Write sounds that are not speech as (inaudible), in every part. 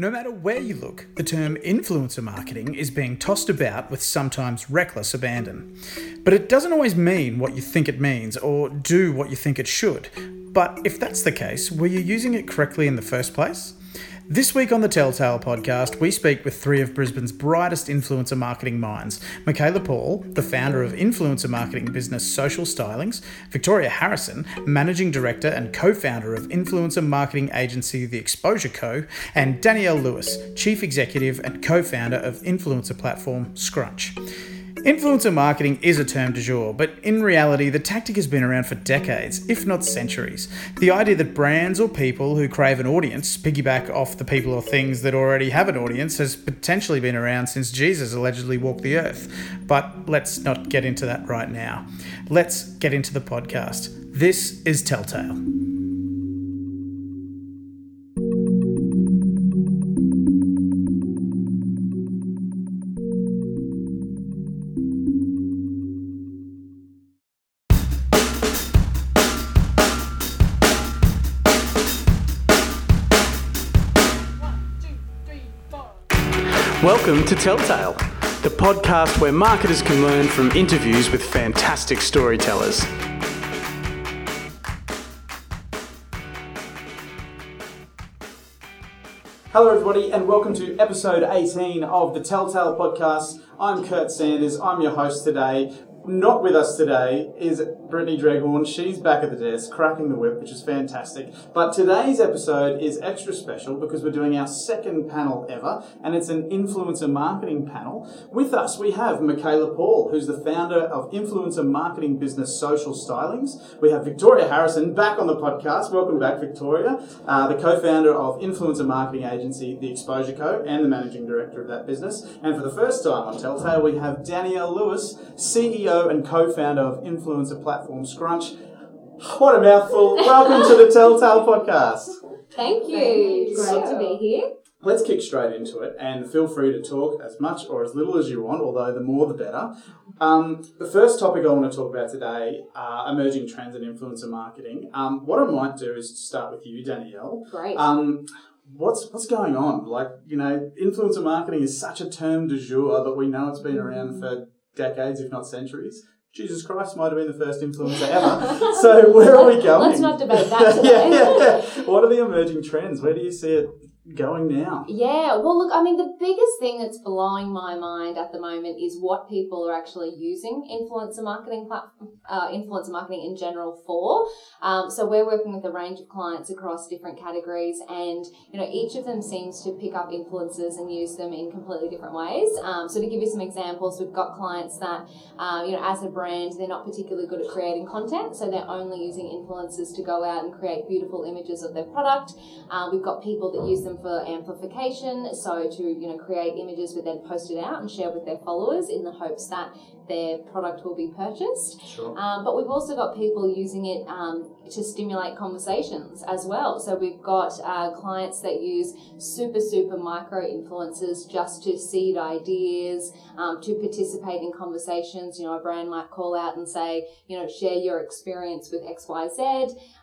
No matter where you look, the term influencer marketing is being tossed about with sometimes reckless abandon. But it doesn't always mean what you think it means or do what you think it should. But if that's the case, were you using it correctly in the first place? This week on the Telltale podcast, we speak with three of Brisbane's brightest influencer marketing minds Michaela Paul, the founder of influencer marketing business Social Stylings, Victoria Harrison, managing director and co founder of influencer marketing agency The Exposure Co., and Danielle Lewis, chief executive and co founder of influencer platform Scrunch. Influencer marketing is a term du jour, but in reality, the tactic has been around for decades, if not centuries. The idea that brands or people who crave an audience piggyback off the people or things that already have an audience has potentially been around since Jesus allegedly walked the earth. But let's not get into that right now. Let's get into the podcast. This is Telltale. Welcome to Telltale, the podcast where marketers can learn from interviews with fantastic storytellers. Hello, everybody, and welcome to episode 18 of the Telltale podcast. I'm Kurt Sanders, I'm your host today. Not with us today is Brittany Dreghorn. She's back at the desk, cracking the whip, which is fantastic. But today's episode is extra special because we're doing our second panel ever, and it's an influencer marketing panel. With us, we have Michaela Paul, who's the founder of influencer marketing business Social Stylings. We have Victoria Harrison back on the podcast. Welcome back, Victoria, uh, the co-founder of influencer marketing agency The Exposure Co. and the managing director of that business. And for the first time on Telltale, we have Danielle Lewis, CEO and co-founder of influencer platform Scrunch. What a mouthful. Welcome to the Telltale podcast. Thank you. Great to be here. Let's kick straight into it and feel free to talk as much or as little as you want, although the more the better. Um, the first topic I want to talk about today are emerging trends in influencer marketing. Um, what I might do is start with you, Danielle. Great. Um, what's what's going on? Like, you know, influencer marketing is such a term du jour, but we know it's been around for decades, if not centuries. Jesus Christ might have been the first influencer ever. (laughs) so where are we going? Let's not debate that (laughs) yeah, yeah. What are the emerging trends? Where do you see it going now? Yeah, well, look, I mean, the biggest thing that's blowing my mind at the moment is what people are actually using influencer marketing platform, uh, influencer marketing in general for. Um, so we're working with a range of clients across different categories, and you know, each of them seems to pick up influencers and use them in completely different ways. Um, so to give you some examples, we've got clients that, um, you know, as a brand, they're not particularly good at creating content, so they're only using influencers to go out and create beautiful images of their product. Uh, we've got people that use them for amplification, so to you know create images but then post it out and share with their followers in the hopes that their product will be purchased. Sure. Um, but we've also got people using it um, to stimulate conversations as well. So we've got uh, clients that use super super micro influencers just to seed ideas, um, to participate in conversations. You know, a brand might call out and say, you know, share your experience with X Y Z,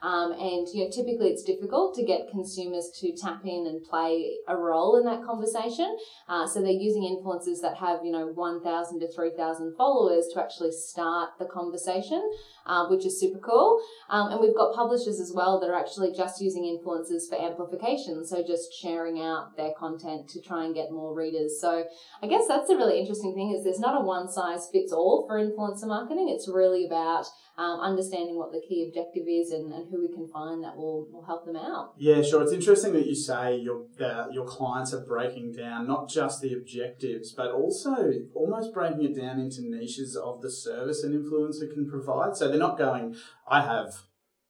um, and you know, typically it's difficult to get consumers to tap in and play a role in that conversation. Uh, so they're using influencers that have, you know, 1,000 to 3,000 followers to actually start the conversation, uh, which is super cool. Um, and we've got publishers as well that are actually just using influencers for amplification. So just sharing out their content to try and get more readers. So I guess that's the really interesting thing is there's not a one size fits all for influencer marketing. It's really about um, understanding what the key objective is and, and who we can find that will, will help them out. Yeah, sure. It's interesting that you say your uh, your clients are breaking down not just the objectives, but also almost breaking it down into niches of the service an influencer can provide. So they're not going, I have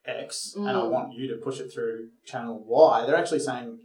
X mm. and I want you to push it through channel Y. They're actually saying,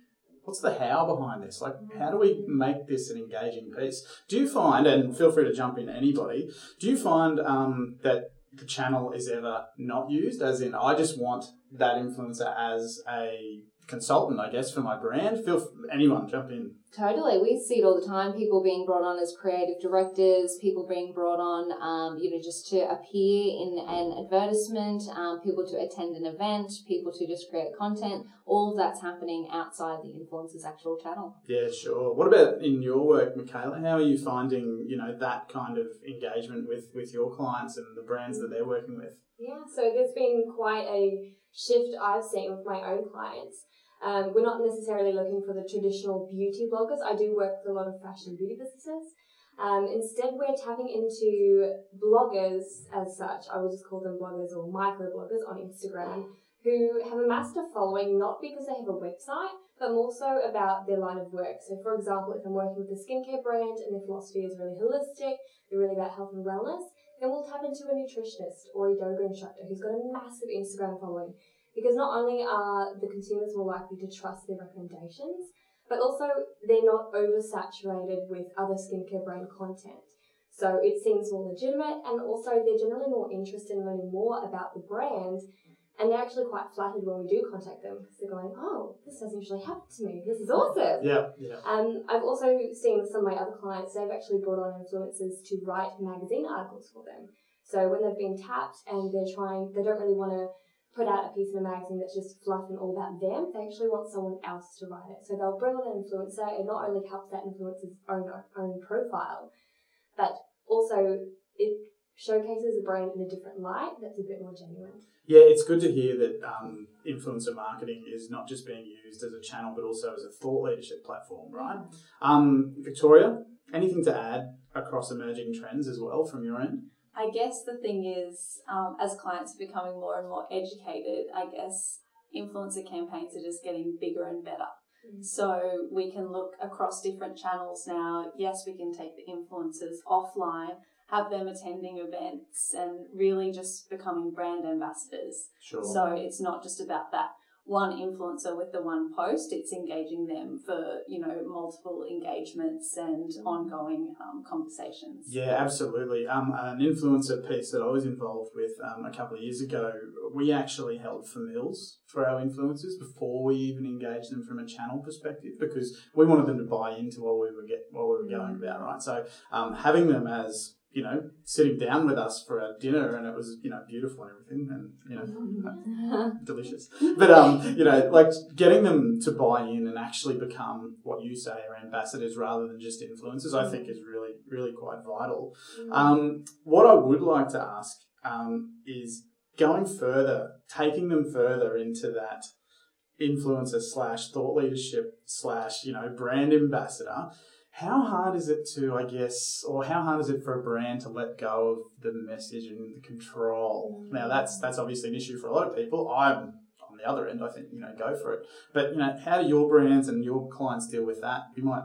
what's the how behind this? Like, how do we make this an engaging piece? Do you find, and feel free to jump in anybody, do you find um, that the channel is ever not used? As in, I just want that influencer as a consultant, I guess, for my brand. Feel anyone jump in. Totally, we see it all the time. People being brought on as creative directors, people being brought on, um, you know, just to appear in an advertisement, um, people to attend an event, people to just create content. All of that's happening outside the influencer's actual channel. Yeah, sure. What about in your work, Michaela? How are you finding, you know, that kind of engagement with with your clients and the brands that they're working with? Yeah, so there's been quite a shift I've seen with my own clients. Um, we're not necessarily looking for the traditional beauty bloggers. I do work with a lot of fashion beauty businesses. Um, instead, we're tapping into bloggers as such. I will just call them bloggers or micro bloggers on Instagram who have amassed a following not because they have a website, but more so about their line of work. So, for example, if I'm working with a skincare brand and their philosophy is really holistic, they're really about health and wellness, then we'll tap into a nutritionist or a yoga instructor who's got a massive Instagram following because not only are the consumers more likely to trust their recommendations, but also they're not oversaturated with other skincare brand content. So it seems more legitimate, and also they're generally more interested in learning more about the brand. And they're actually quite flattered when we do contact them because they're going, "Oh, this doesn't usually happen to me. This is awesome." Yeah, yeah. Um, I've also seen some of my other clients, they've actually brought on influencers to write magazine articles for them. So when they've been tapped and they're trying, they don't really want to put out a piece in a magazine that's just fluff and all about them. They actually want someone else to write it. So they'll bring on an influencer. It not only helps that influencer's own own profile, but also it showcases the brand in a different light that's a bit more genuine. Yeah, it's good to hear that um, influencer marketing is not just being used as a channel, but also as a thought leadership platform, right? Um, Victoria, anything to add across emerging trends as well from your end? I guess the thing is, um, as clients are becoming more and more educated, I guess influencer campaigns are just getting bigger and better. Mm. So we can look across different channels now. Yes, we can take the influencers offline, have them attending events, and really just becoming brand ambassadors. Sure. So it's not just about that one influencer with the one post. It's engaging them for you know multiple engagements and ongoing um, conversations. Yeah, absolutely. Um, an influencer piece that I was involved with um, a couple of years ago, we actually held for meals for our influencers before we even engaged them from a channel perspective because we wanted them to buy into what we were get what we were going about, right? So um, having them as you know, sitting down with us for our dinner, and it was you know beautiful and everything, and you know, (laughs) delicious. But um, you know, like getting them to buy in and actually become what you say are ambassadors rather than just influencers, I think is really really quite vital. Um, what I would like to ask um, is going further, taking them further into that influencer slash thought leadership slash you know brand ambassador how hard is it to, I guess, or how hard is it for a brand to let go of the message and the control? Now, that's that's obviously an issue for a lot of people. I'm on the other end. I think you know, go for it. But you know, how do your brands and your clients deal with that? You might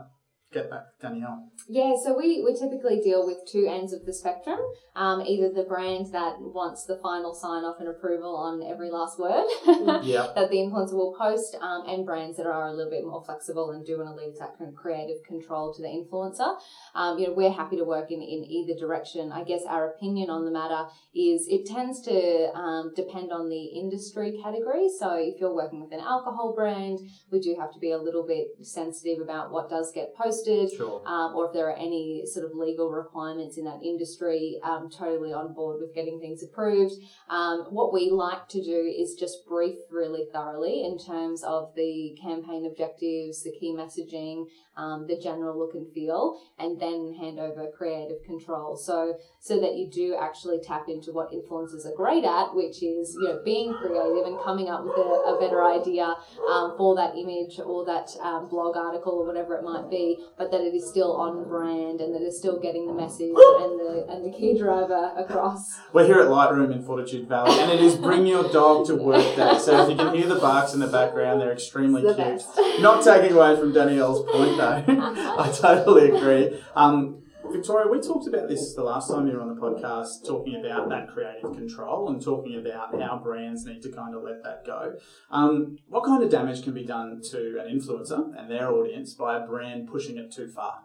get back Danielle. Yeah, so we, we typically deal with two ends of the spectrum. Um, either the brand that wants the final sign off and approval on every last word (laughs) yep. that the influencer will post, um, and brands that are a little bit more flexible and do want to leave that kind of creative control to the influencer. Um, you know, we're happy to work in, in either direction. I guess our opinion on the matter is it tends to um, depend on the industry category. So if you're working with an alcohol brand, we do have to be a little bit sensitive about what does get posted, sure. um, or if there are any sort of legal requirements in that industry, um, totally on board with getting things approved. Um, what we like to do is just brief really thoroughly in terms of the campaign objectives, the key messaging, um, the general look and feel, and then hand over creative control. So so that you do actually tap into what influencers are great at, which is you know being creative and coming up with a, a better idea um, for that image or that um, blog article or whatever it might be, but that it is still on brand and that it's still getting the message (gasps) and the and the key driver across. We're here at Lightroom in Fortitude Valley, and it is Bring Your Dog to Work Day. So if you can hear the barks in the background, they're extremely The cute. best. Not taking away from Danielle's point though. (laughs) (laughs) I totally agree. Um, Victoria, we talked about this the last time you were on the podcast, talking about that creative control and talking about how brands need to kind of let that go. Um, what kind of damage can be done to an influencer and their audience by a brand pushing it too far?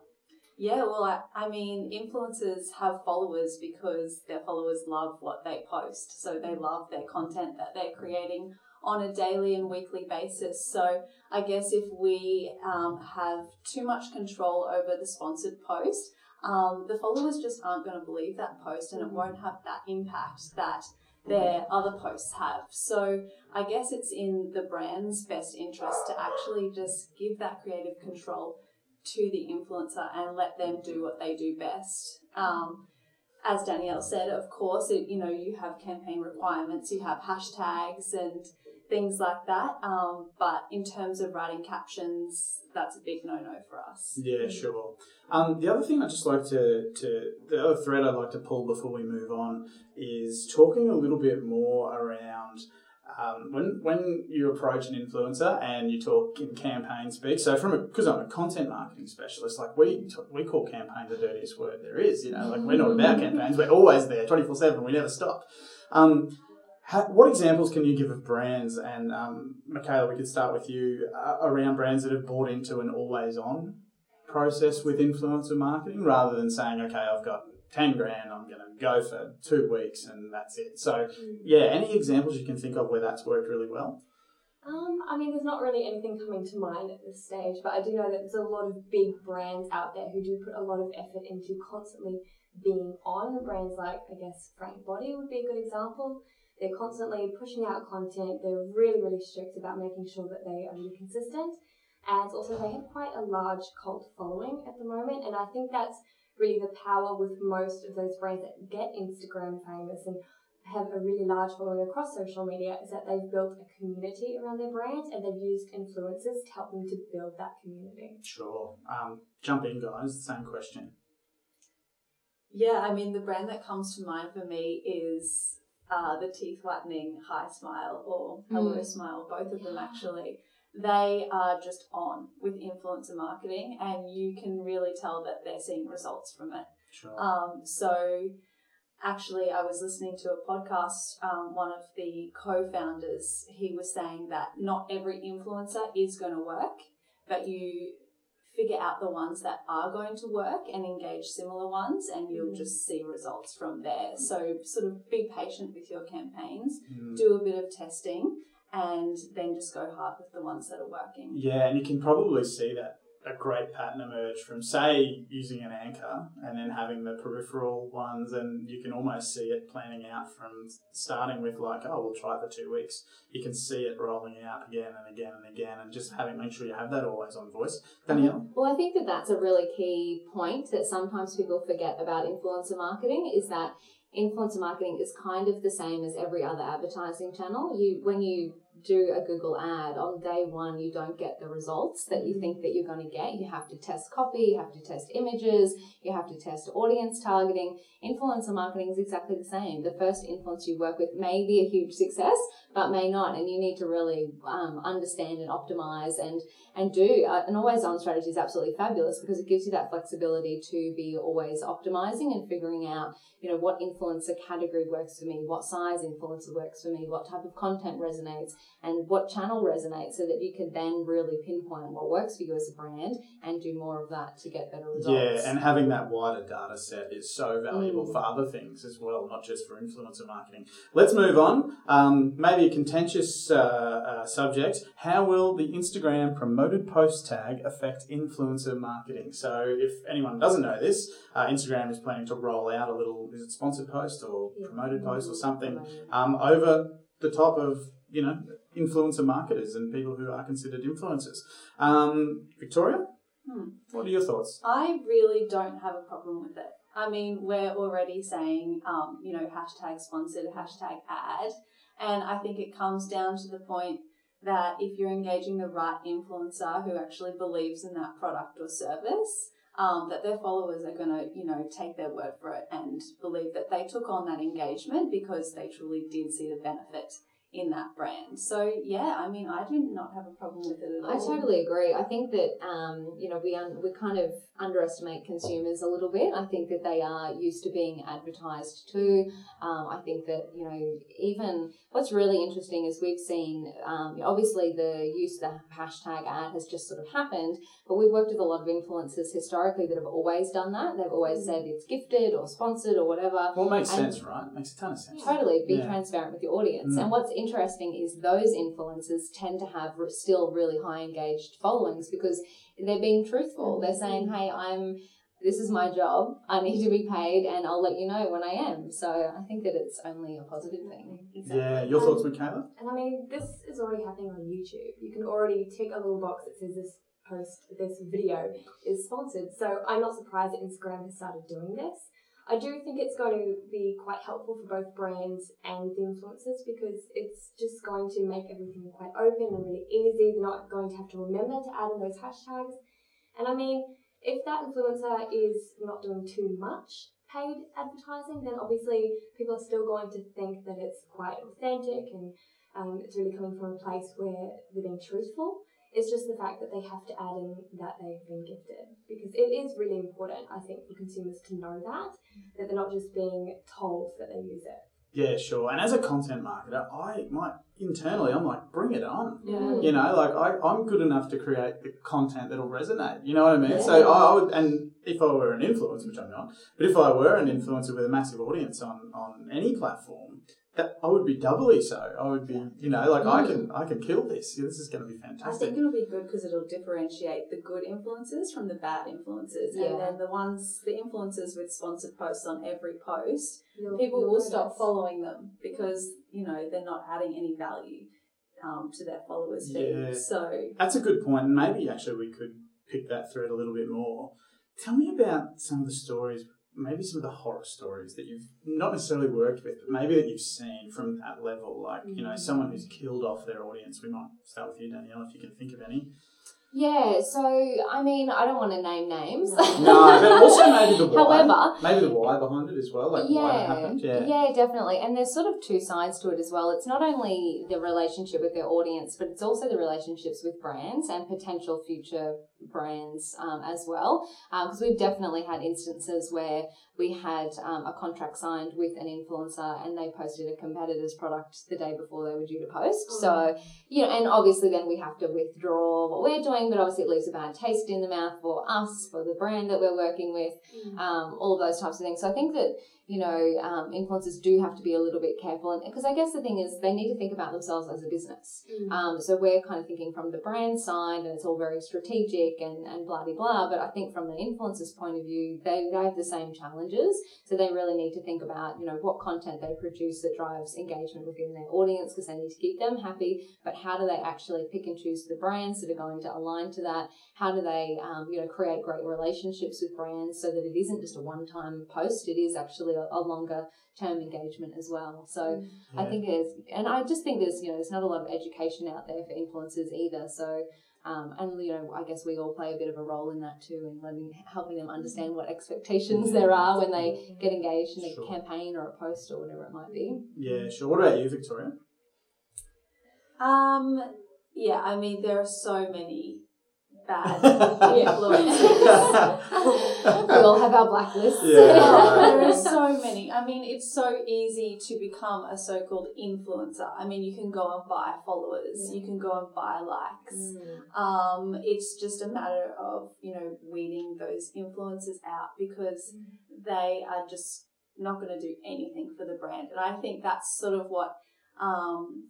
Yeah, well, I, I mean, influencers have followers because their followers love what they post. So they love their content that they're creating on a daily and weekly basis. So I guess if we um, have too much control over the sponsored post, um, the followers just aren't going to believe that post and it won't have that impact that their other posts have. So I guess it's in the brand's best interest to actually just give that creative control to the influencer and let them do what they do best. Um, as Danielle said, of course, it, you know, you have campaign requirements, you have hashtags and things like that. Um, but in terms of writing captions, that's a big no no for us. Yeah, sure. Um, the other thing I'd just like to, to, the other thread I'd like to pull before we move on is talking a little bit more around um, when when you approach an influencer and you talk in campaign speak. So from because I'm a content marketing specialist, like we we call campaign the dirtiest word there is. You know, like we're not about campaigns. We're always there, twenty four seven. We never stop. Um, how, what examples can you give of brands? And um, Michaela, we could start with you uh, around brands that have bought into an always on process with influencer marketing rather than saying, okay, I've got 10 grand, I'm going to go for two weeks and that's it. So, mm. yeah, any examples you can think of where that's worked really well? Um, I mean, there's not really anything coming to mind at this stage, but I do know that there's a lot of big brands out there who do put a lot of effort into constantly being on. Brands like, I guess, Frank Body would be a good example. They're constantly pushing out content. They're really, really strict about making sure that they are really consistent. And also, they have quite a large cult following at the moment. And I think that's really the power with most of those brands that get Instagram famous and have a really large following across social media is that they've built a community around their brand and they've used influencers to help them to build that community. Sure. Um, jump in, guys. Same question. Yeah, I mean, the brand that comes to mind for me is uh, the teeth whitening HiSmile or Hello mm. Smile, both of them actually. They are just on with influencer marketing, and you can really tell that they're seeing results from it. Sure. Um, so, actually, I was listening to a podcast. Um, one of the co founders, he was saying that not every influencer is going to work, but you figure out the ones that are going to work and engage similar ones and you'll mm. just see results from there so sort of be patient with your campaigns mm. do a bit of testing and then just go hard with the ones that are working yeah and you can probably see that a great pattern emerge from, say, using an anchor and then having the peripheral ones, and you can almost see it planning out from starting with like, oh, we'll try for two weeks. You can see it rolling out again and again and again, and just having make sure you have that always on voice. Danielle. Well, I think that that's a really key point that sometimes people forget about influencer marketing is that influencer marketing is kind of the same as every other advertising channel. You when you do a Google ad, on day one, you don't get the results that you think that you're going to get. You have to test copy, you have to test images, you have to test audience targeting. Influencer marketing is exactly the same. The first influencer you work with may be a huge success, but may not. And you need to really um, understand and optimize and, and do. Uh, an always on strategy is absolutely fabulous because it gives you that flexibility to be always optimizing and figuring out, you know, what influencer category works for me, what size influencer works for me, what type of content resonates and what channel resonates so that you can then really pinpoint what works for you as a brand and do more of that to get better results. Yeah, and having that wider data set is so valuable mm. for other things as well, not just for influencer marketing. Let's move on. Um, maybe a contentious uh, uh, subject. How will the Instagram promoted post tag affect influencer marketing? So, if anyone doesn't know this, uh, Instagram is planning to roll out a little, is it sponsored post or yeah. promoted post or something um, over the top of you know, influencer marketers and people who are considered influencers. Um, Victoria, hmm. what are your thoughts? I really don't have a problem with it. I mean, we're already saying, um, you know, hashtag sponsored, hashtag ad. And I think it comes down to the point that if you're engaging the right influencer who actually believes in that product or service, um, that their followers are going to, you know, take their word for it and believe that they took on that engagement because they truly did see the benefit in that brand. So yeah, I mean, I do not have a problem with it at all. I totally agree. I think that um, you know we un- we kind of underestimate consumers a little bit. I think that they are used to being advertised to. Um, I think that you know even what's really interesting is we've seen um, obviously the use of the hashtag ad has just sort of happened, but we've worked with a lot of influencers historically that have always done that. They've always mm. said it's gifted or sponsored or whatever. Well, it makes and sense, right? It makes a ton of sense. Totally, be yeah. transparent with your audience. Mm. And what's interesting is those influencers tend to have re- still really high engaged followings because they're being truthful. They're mm-hmm. saying, "Hey, I'm this is my job. I need to be paid, and I'll let you know when I am." So I think that it's only a positive thing. Yeah, your thoughts, um, Michaela? And I mean, this is already happening on YouTube. You can already tick a little box that says this post, this video is sponsored. So I'm not surprised that Instagram has started doing this. I do think it's going to be quite helpful for both brands and the influencers because it's just going to make everything quite open and really easy. They're not going to have to remember to add in those hashtags. And I mean, if that influencer is not doing too much paid advertising, then obviously people are still going to think that it's quite authentic and um, it's really coming from a place where they're being truthful. It's just the fact that they have to add in that they've been gifted because it is really important, I think, for consumers to know that, that they're not just being told that they use it. Yeah, sure. And as a content marketer, I might internally, I'm like, bring it on. Yeah. Mm. You know, like I, I'm good enough to create the content that'll resonate. You know what I mean? Yeah. So I, I would, and if I were an influencer, which I'm not, but if I were an influencer with a massive audience on on any platform, that I would be doubly so. I would be, you know, like I can I can kill this. This is going to be fantastic. I think it'll be good because it'll differentiate the good influences from the bad influences, Yeah. and then the ones, the influencers with sponsored posts on every post, You'll- people you'll will notice. stop following them because you know they're not adding any value um, to their followers' feed. Yeah. So That's a good point. And maybe actually we could pick that thread a little bit more. Tell me about some of the stories, maybe some of the horror stories that you've not necessarily worked with, but maybe that you've seen from that level. Like, you know, mm. someone who's killed off their audience. We might start with you, Danielle, if you can think of any. Yeah, so I mean, I don't want to name names. No, but also (laughs) maybe the why. However- maybe the why behind it as well, like why it happened. Yeah. definitely. And there's sort of two sides to it as well. It's not only the relationship with their audience, but it's also the relationships with brands and potential future brands um, as well. Because we've definitely had instances where we had um, a contract signed with an influencer and they posted a competitor's product the day before they were due to post. Oh. So, you know, and obviously then we have to withdraw what we're doing, but obviously it leaves a bad taste in the mouth for us, for the brand that we're working with Mm. um, all of those types of things. So I think that you know um, influencers do have to be a little bit careful, and because I guess the thing is they need to think about themselves as a business. Mm. Um, so we're kind of thinking from the brand side, and it's all very strategic and and blah blah blah. But I think from the influencer's point of view, they they have the same challenges. So they really need to think about you know what content they produce that drives engagement within their audience because they need to keep them happy. But how do they actually pick and choose the brands that are going to align to that? How do they um, you know create great relationships with brands so that it isn't just a one time post? It is actually a, a longer term engagement as well. So I think there's, and I just think there's, you know, there's not a lot of education out there for influencers either. So, um, and you know, I guess we all play a bit of a role in that too, in letting, helping them understand what expectations there are when they get engaged in a Sure. campaign or a post or whatever it might be. Yeah, sure. What about you, Victoria? Um, yeah, I mean, there are so many bad (laughs) Yeah. (laughs) influencers. we all have our blacklists. Yeah. (laughs) there are (laughs) so many. I mean, it's so easy to become a so called influencer. I mean, you can go and buy followers, you can go and buy likes. Mm. Um, it's just a matter of, you know, weeding those influencers out because they are just not going to do anything for the brand. And I think that's sort of what um,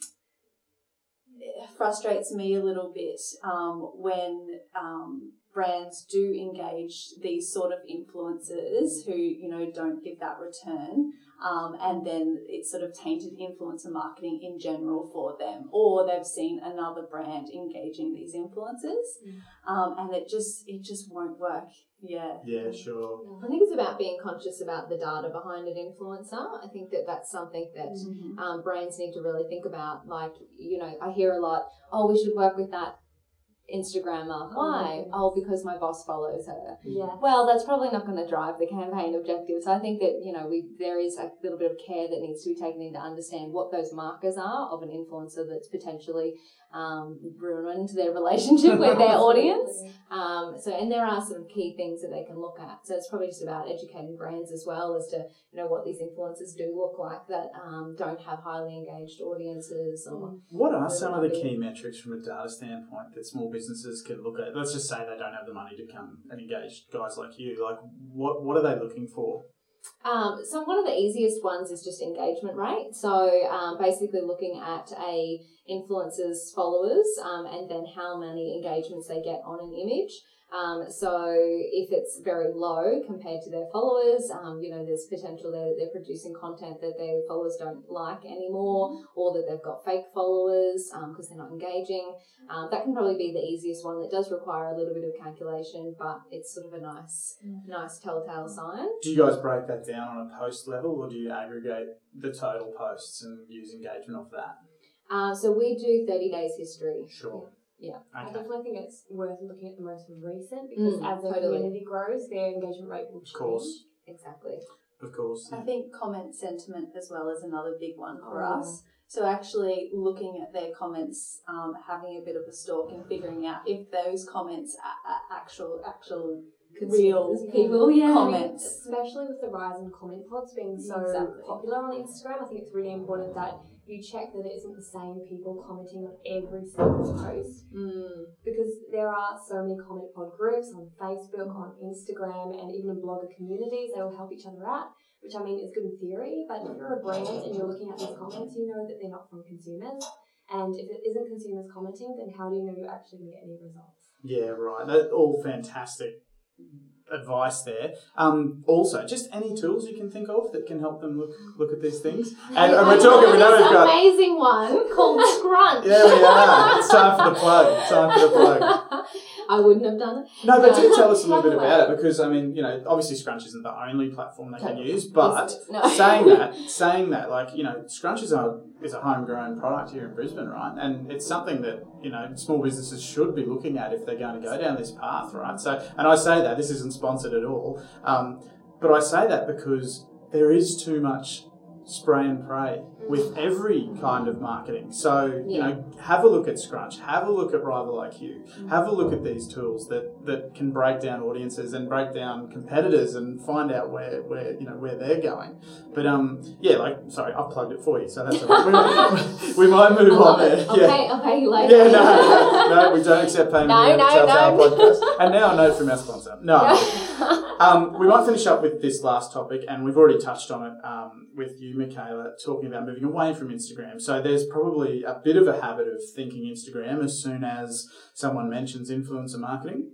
frustrates me a little bit um, when um, brands do engage these sort of influencers who, you know, don't give that return. Um, and then it's sort of tainted influencer marketing in general for them, or they've seen another brand engaging these influencers, um, and it just it just won't work. Yeah, Yeah, sure. I think it's about being conscious about the data behind an influencer. I think that that's something that Mm-hmm. um, brands need to really think about. Like, you know, I hear a lot, oh, we should work with that Instagrammer. Why? goodness. Oh, because my boss follows her. Yeah. Well, that's probably not going to drive the campaign objectives. I think that you know we there is a little bit of care that needs to be taken in to understand what those markers are of an influencer that's potentially um, ruined their (laughs) relationship with their (laughs) audience. Um, so, and there are some key things that they can look at. So it's probably just about educating brands as well as to you know what these influencers do look like that um, don't have highly engaged audiences or What are some of the key metrics from a data standpoint that small businesses can look at? Let's just say they don't have the money to come and engage guys like you. Like, what what are they looking for? Um, so one of the easiest ones is just engagement rate. So um, basically looking at a influencer's followers um, and then how many engagements they get on an image. Um, so if it's very low compared to their followers, um, you know, there's potential that they're producing content that their followers don't like anymore, or that they've got fake followers because um, they're not engaging. Um, that can probably be the easiest one. That does require a little bit of calculation, but it's sort of a nice, nice telltale sign. Do you guys break that down on a post level, or do you aggregate the total posts and use engagement off that? Uh, so we do 30 days history. Sure. Yeah. I Okay. definitely think it's worth looking at the most recent because Mm, as the totally. community grows, their engagement rate will change. Of course. Exactly. Of course. I think comment sentiment as well is another big one for Oh. us. So actually looking at their comments, um, having a bit of a stalk and figuring out if those comments are, are actual, actual real Consumers, people, yeah. comments. Especially with the rise in comment pods being so Exactly. popular on Instagram, I think it's really important that you check that it isn't the same people commenting on every single post Mm. because there are so many comment pod groups on Facebook, on Instagram, and even in blogger communities. They will help each other out, which I mean is good in theory. But if you're a brand and you're looking at these comments, you know that they're not from consumers. And if it isn't consumers commenting, then how do you know you're actually going to get any results? Yeah, right. That's all fantastic advice there. Um, also, just any tools you can think of that can help them look look at these things. And, and we're talking. We know we've got. amazing one called (laughs) Scrunch. Yeah, we are. It's time for the plug. It's time for the plug. I wouldn't have done it. No, but do tell us a little bit about it because I mean, you know, obviously Scrunch isn't the only platform they can use, but no. saying that, saying that, like you know, Scrunch is a is a homegrown product here in Brisbane, right? And it's something that you know small businesses should be looking at if they're going to go down this path, right? So, and I say that this isn't sponsored at all, um, but I say that because there is too much spray and pray with every kind of marketing. So, you know, have a look at Scrunch, have a look at Rival IQ, have a look at these tools that, that can break down audiences and break down competitors and find out where, where you know where they're going. But um yeah, like sorry, I've plugged it for you, so that's all right. We might, (laughs) we might move on love there. (laughs) it. I'll, yeah. pay, I'll pay you later. Yeah, no, no, no, we don't accept payment (laughs) No, no, no. Podcast. And now a note from our sponsor. No. Um, we might finish up with this last topic, and we've already touched on it um, with you, Michaela, talking about moving away from Instagram. So there's probably a bit of a habit of thinking Instagram as soon as someone mentions influencer marketing.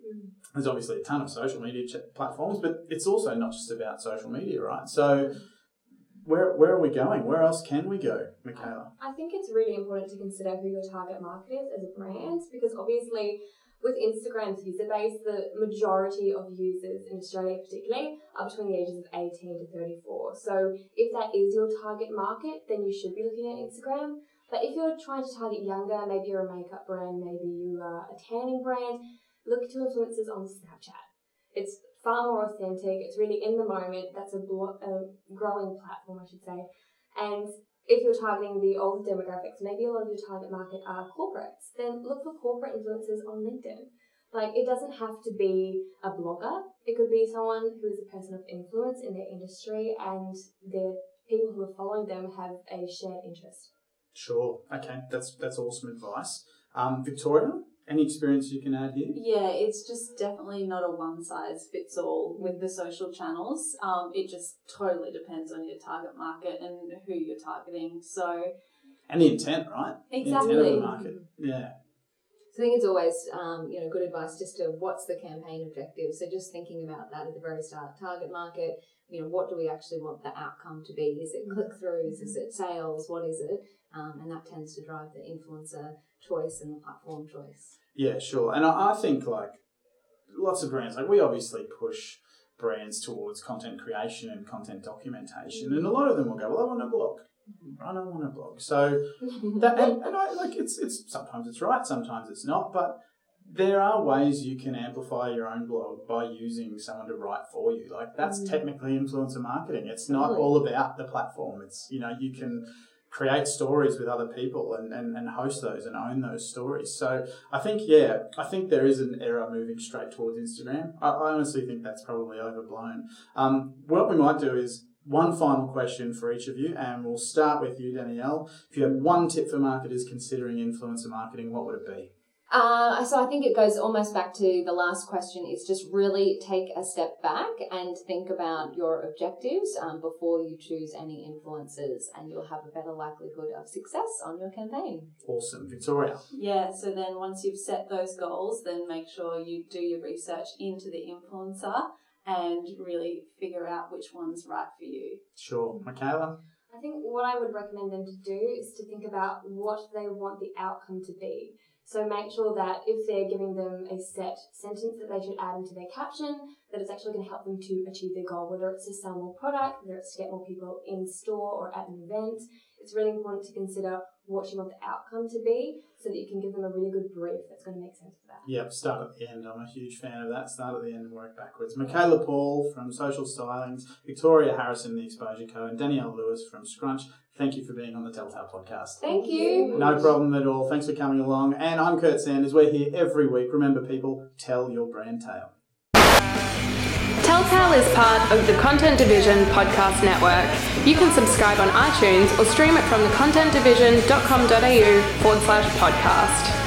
There's obviously a ton of social media ch- platforms, but it's also not just about social media, right? So where where are we going? Where else can we go, Michaela? I think it's really important to consider who your target market is as a brand because obviously with Instagram's user base, the majority of users in Australia particularly are between the ages of 18 to 34. So if that is your target market, then you should be looking at Instagram. But if you're trying to target younger, maybe you're a makeup brand, maybe you are a tanning brand, look to influencers on Snapchat. It's far more authentic. It's really in the moment. That's a, blo- a growing platform, I should say. And if you're targeting the older demographics, maybe a lot of your target market are corporates, then look for corporate influencers on LinkedIn. Like, it doesn't have to be a blogger. It could be someone who is a person of influence in their industry and the people who are following them have a shared interest. Sure. Okay, that's that's awesome advice. Um, Victoria, any experience you can add here? Yeah, it's just definitely not a one size fits all with the social channels. Um, it just totally depends on your target market and who you're targeting. So And the intent, right? The intent of Exactly. the market. Yeah. So I think it's always, um, you know, good advice just to what's the campaign objective. So just thinking about that at the very start, target market. You know, what do we actually want the outcome to be? Is it click throughs? Is it sales? What is it? Um, and that tends to drive the influencer choice and the platform choice. Yeah, sure. And I, I think like lots of brands, like we obviously push brands towards content creation and content documentation, and a lot of them will go, "Well, I want a blog. I don't want a blog." So (laughs) that, and, and I like it's it's sometimes it's right, sometimes it's not, but there are ways you can amplify your own blog by using someone to write for you. Like that's technically influencer marketing. It's not Totally. all about the platform. It's you know you can create stories with other people and, and, and host those and own those stories. So I think yeah, I think there is an era moving straight towards Instagram. I, I honestly think that's probably overblown. Um, what we might do is one final question for each of you, and we'll start with you, Danielle. If you have one tip for marketers considering influencer marketing, what would it be? Uh, so I think it goes almost back to the last question is just really take a step back and think about your objectives um, before you choose any influencers and you'll have a better likelihood of success on your campaign. Awesome. Victoria. Yeah, so then once you've set those goals, then make sure you do your research into the influencer and really figure out which one's right for you. Sure. Michaela? I think what I would recommend them to do is to think about what they want the outcome to be. So make sure that if they're giving them a set sentence that they should add into their caption, that it's actually going to help them to achieve their goal, whether it's to sell more product, whether it's to get more people in store or at an event. It's really important to consider what you want the outcome to be so that you can give them a really good brief that's going to make sense for that. Yep, start at the end. I'm a huge fan of that. Start at the end and work backwards. Michaela Paul from Social Stylings, Victoria Harrison, The Exposure Co., and Danielle Lewis from Scrunch. Thank you for being on the Telltale podcast. Thank you. No problem at all. Thanks for coming along. And I'm Kurt Sanders. We're here every week. Remember, people, tell your brand tale. Telltale is part of the Content Division podcast network. You can subscribe on iTunes or stream it from thecontentdivision.com.au forward slash podcast.